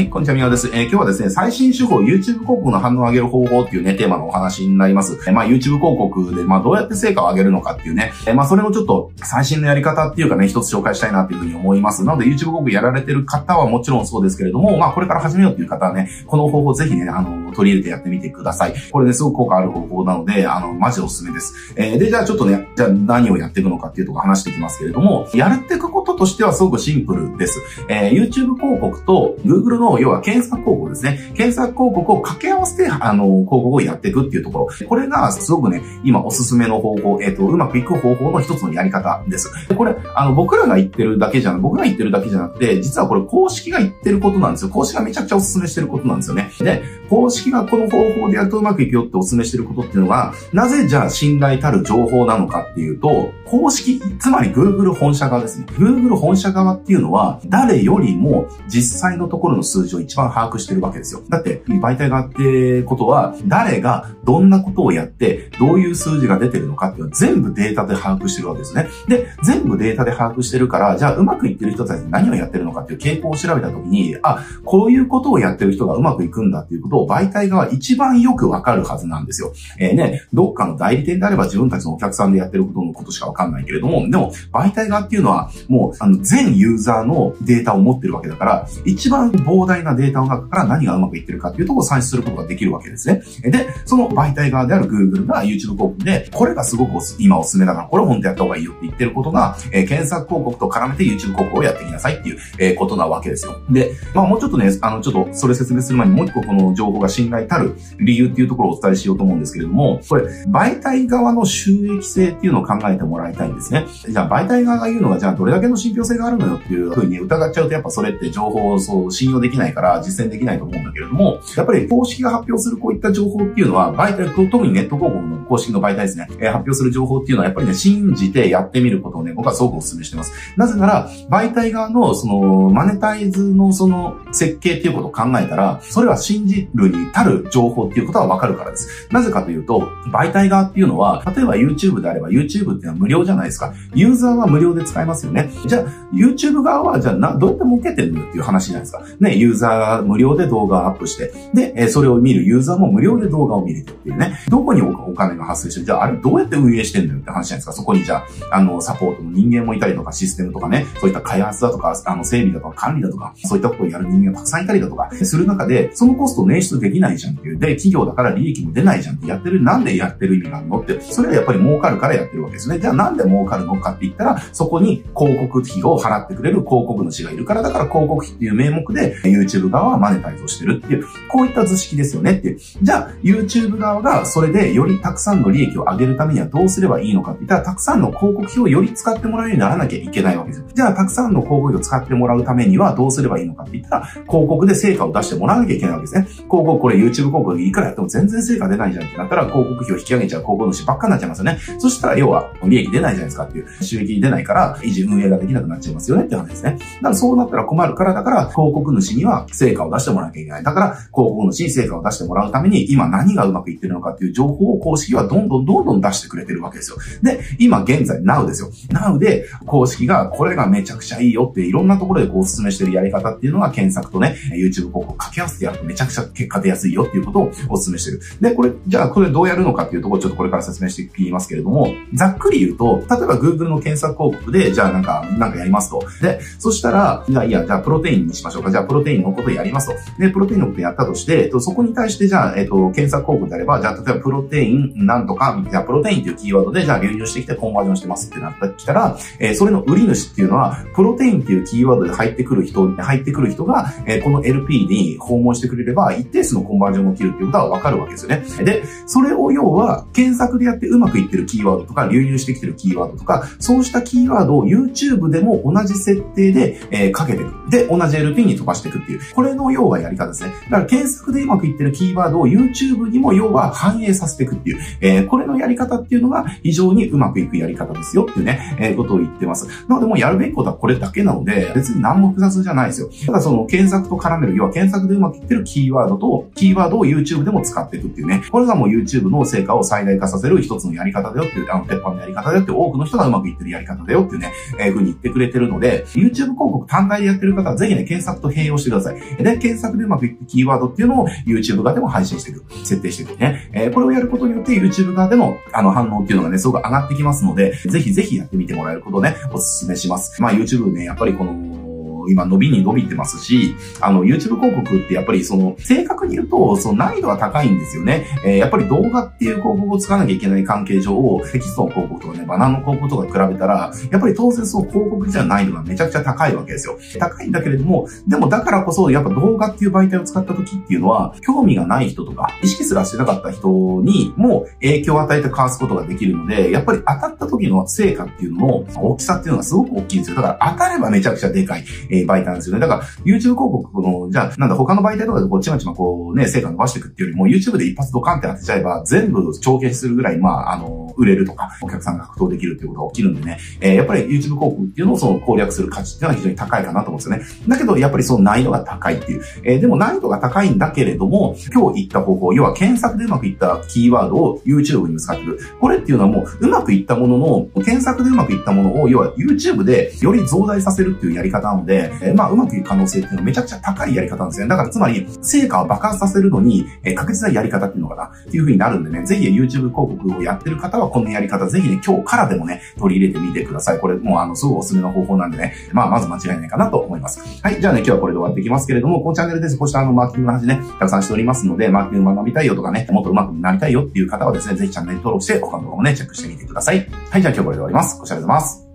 はい、こんにちは、みおです。えー、今日はですね、最新手法、YouTube 広告の反応を上げる方法っていうね、テーマのお話になります。えー、まあ、YouTube 広告で、まあ、どうやって成果を上げるのかっていうね、えー、まあ、それのちょっと最新のやり方っていうかね、一つ紹介したいなっていうふうに思います。なので、YouTube 広告やられてる方はもちろんそうですけれども、まあ、これから始めようっていう方はね、この方法ぜひね、あの、取り入れてやってみてください。これね、すごく効果ある方法なので、あの、マジおすすめです。えー、で、じゃあちょっとね、じゃあ何をやっていくのかっていうとこ話していきますけれども、やるっていくこととしてはすごくシンプルです。えー、YouTube 広告と Google の要は検索広告ですね。検索広告を掛け合わせて、あの、広告をやっていくっていうところ。これがすごくね、今おすすめの方法、えっ、ー、と、うまくいく方法の一つのやり方です。これ、あの、僕らが言ってるだけじゃな僕が言ってるだけじゃなくて、実はこれ公式が言ってることなんですよ。公式がめちゃくちゃおすすめしてることなんですよね。で、公式がこの方法でやるとうまくいくよっておすすめしてることっていうのは、なぜじゃあ信頼たる情報なのかっていうと、公式、つまり Google 本社側ですね。Google 本社側っていうのは、誰よりも実際のところの数字を一番把握してるわけですよ。だって、媒体側ってことは、誰がどんなことをやって、どういう数字が出てるのかっていうのは全部データで把握してるわけですね。で、全部データで把握してるから、じゃあうまくいってる人たち何をやってるのかっていう傾向を調べたときに、あ、こういうことをやってる人がうまくいくんだっていうことを媒体側一番よくわかるはずなんですよ。えー、ね、どっかの代理店であれば自分たちのお客さんでやってることのことしかわかんないけれども、でも媒体側っていうのはもうあの全ユーザーのデータを持ってるわけだから、一番膨大なデータの中から何がうまくいってるかっていうところを算出することができるわけですね。で、その媒体側である Google が YouTube 広告で、これがすごく今おすすめだから、これを本当やった方がいいよって言ってることが、えー、検索広告と絡めて YouTube 広告をやってきなさいっていう、えー、ことなわけですよ。で、まあもうちょっとね、あの、ちょっとそれ説明する前にもう一個この情報が信頼たる理由っていうところをお伝えしようと思うんですけれども、これ、媒体側の収益性っていうのを考えてもらいたいんですね。じゃあ媒体側が言うのが、じゃあどれだけの信憑性があるのよっていうふうに疑っちゃうと、やっぱそれって情報をそう信用できないから実践できないと思うんだけれども、やっぱり公式が発表するこういった情報っていうのは、媒体、特にネット広告の公式の媒体ですね、え、発表する情報っていうのはやっぱりね、信じてやってみることをね、僕はすごくお勧めしてます。なぜなら、媒体側のその、マネタイズのその設計っていうことを考えたら、それは信じるに足る情報っていうことはわかるからです。なぜかというと、媒体側っていうのは、例えば YouTube であれば YouTube っていうのは無料じゃないですか。ユーザーは無料で使えますよね。じゃあ、YouTube 側は、じゃあな、どうやって儲けてるのっていう話じゃないですか。ね、ユーザーが無料で動画をアップして、で、えそれを見るユーザーも無料で動画を見れてっていうね。どこにお金が発生してる、じゃああれどうやって運営してんのよって話じゃないですか。そこにじゃあ、あの、サポートの人間もいたりとか、システムとかね、そういった開発だとか、あの、整備だとか管理だとか、そういったことをやる人間がたくさんいたりだとか、する中で、そのコストを捻出できないじゃんっていう。で、企業だから利益も出ないじゃんってやってる、なんでやってる意味があるのって、それはやっぱり儲かるからやってるわけですね。じゃあなんで儲かるのかって言ったら、そこに広告費を払ってくれる広告主がいるから、だから広告費っていう名目で YouTube 側はマネタイズをしてるっていう、こういった図式ですよねっていう。じゃあ YouTube 側がそれでよりたくさんの利益を上げるためにはどうすればいいのかって言ったら、たくさんの広告費をより使ってもらうようにならなきゃいけないわけです。じゃあたくさんの広告費を使ってもらうためにはどうすればいいのかって言ったら、広告で成果を出してもらわなきゃいけないわけですね。広告これ YouTube 広告いくらやっても全然成果出ないじゃんってなったら、広告費を引き上げちゃう広告主ばっかになっちゃいますよね。そしたら要は利益出ないじゃないですかっていう、収益出ないから維持運営ができなくなっちゃいますよねって話ですね。だからそうなったら困るからだから広告主には成果を出してもらわなきゃいけない。だから広告主に成果を出してもらうために今何がうまくいってるのかっていう情報を公式はどんどんどんどん出してくれてるわけですよ。で、今現在 Now ですよ。Now で公式がこれがめちゃくちゃいいよっていろんなところでこうお勧めしてるやり方っていうのが検索とね、YouTube 広告掛け合わせてやるとめちゃくちゃ結果出やすいよっていうことをお勧めしてる。で、これ、じゃあこれどうやるのかっていうところをちょっとこれから説明していきますけれども、ざっくり言うと、例えば Google の検索広告で、じゃあなんか、なんかやりますと。で、そしたら、じゃあいや、じゃあプロテインにしましょうか。じゃあプロテインのことやりますと。で、プロテインのことやったとして、そこに対してじゃあ、えっ、と、検索広告であれば、じゃあ例えばプロテインなんとか、じゃあプロテインっていうキーワードで、じゃあ流入してきてコンバージョンしてますってなったきたら、えー、それの売り主っていうのは、プロテインっていうキーワードで入ってくる人、入ってくる人が、えー、この LP に訪問してくれれば、一定数のコンバージョンを切るっていうことはわかるわけですよね。で、それを要は、検索でやってうまくいってるキーワードとか、流入してきてるキーワードとか、そうしたキーワードを YouTube でも同じ設定で、えー、かけていく。で、同じ LP に飛ばしていくっていう。これの要はやり方ですね。だから検索でうまくいってるキーワードを YouTube にも要は反映させていくっていう。えー、これのやり方っていうのが非常にうまくいくやり方ですよっていうね、えー、ことを言ってます。なのでもうやるべきことはこれだけなので、別に何も複雑じゃないですよ。ただその検索と絡める、要は検索でうまくいってるキーワードと、キーワードを YouTube でも使っていくっていうね。これがもう YouTube の成果を最大化させる一つのやり方だよっていう、あの、鉄板のやり方だよって多くの人がうまくいってるやり方だよっていうね、えー、ふうに言ってくれてるので、YouTube 広告単体でやってる方はぜひね、検索と併用してください。で、検索でうまくいってキーワードっていうのを YouTube 側でも配信していく。設定していくね。えー、これをやることによって YouTube 側でのあの反応っていうのがね、すごく上がってきますので、ぜひぜひやってみてもらえることをね、お勧めします。まあ YouTube ね、やっぱりこの今伸びに伸びてますし、あの、YouTube 広告ってやっぱりその、正確に言うと、その難易度は高いんですよね。えー、やっぱり動画っていう広告を使わなきゃいけない関係上、テキストの広告とかね、バナナの広告とか比べたら、やっぱり当然その広告自体の難易度がめちゃくちゃ高いわけですよ。高いんだけれども、でもだからこそ、やっぱ動画っていう媒体を使った時っていうのは、興味がない人とか、意識すらしてなかった人にも影響を与えて交わすことができるので、やっぱり当たった時の成果っていうのの大きさっていうのがすごく大きいんですよ。だから当たればめちゃくちゃでかい、えー、媒体なんですよね。だから YouTube 広告この、じゃあ、なんだ、他の媒体とかでこう、ちまちまこう、ね、成果伸ばしていくっていうよりも、YouTube で一発ドカンって当てちゃえば、全部帳消しするぐらい、まあ、あの、売れるとか、お客さんが格闘できるっていうことが起きるんでね、えー、やっぱり YouTube 広告っていうのをその攻略する価値っていうのは非常に高いかなと思うんですよね。だけど、やっぱりその難易度が高いっていう。えー、でも難易度が高いんだけれども、今日言った方法、要は検索でうまくいったキーワードを YouTube に使ってくる。これっていうのはもう、うまくいったものの、検索でうまくいったものを、要は YouTube でより増大させるっていうやり方なので、えー、まあ、うまくいく可能性っていうのはめちゃくちゃ高いやり方なんですね。だからつまり、成果を爆発させるのに、えー、確実なやり方っていうのかな、っていう風になるんでね、ぜひ YouTube 広告をやってる方はこのやり方、ぜひね、今日からでもね、取り入れてみてください。これもうあの、すごいおすすめの方法なんでね、まあ、まず間違いないかなと思います。はい、じゃあね、今日はこれで終わっていきますけれども、このチャンネルです。こうしあの、マーケティングの話ね、たくさんしておりますので、マーケティング学びたいよとかね、もっと上手くなりたいよっていう方はですね、ぜひチャンネル登録して、他の動画もね、チェックしてみてください。はい、じゃあ今日これで終わります。ご視聴ありがとうございます。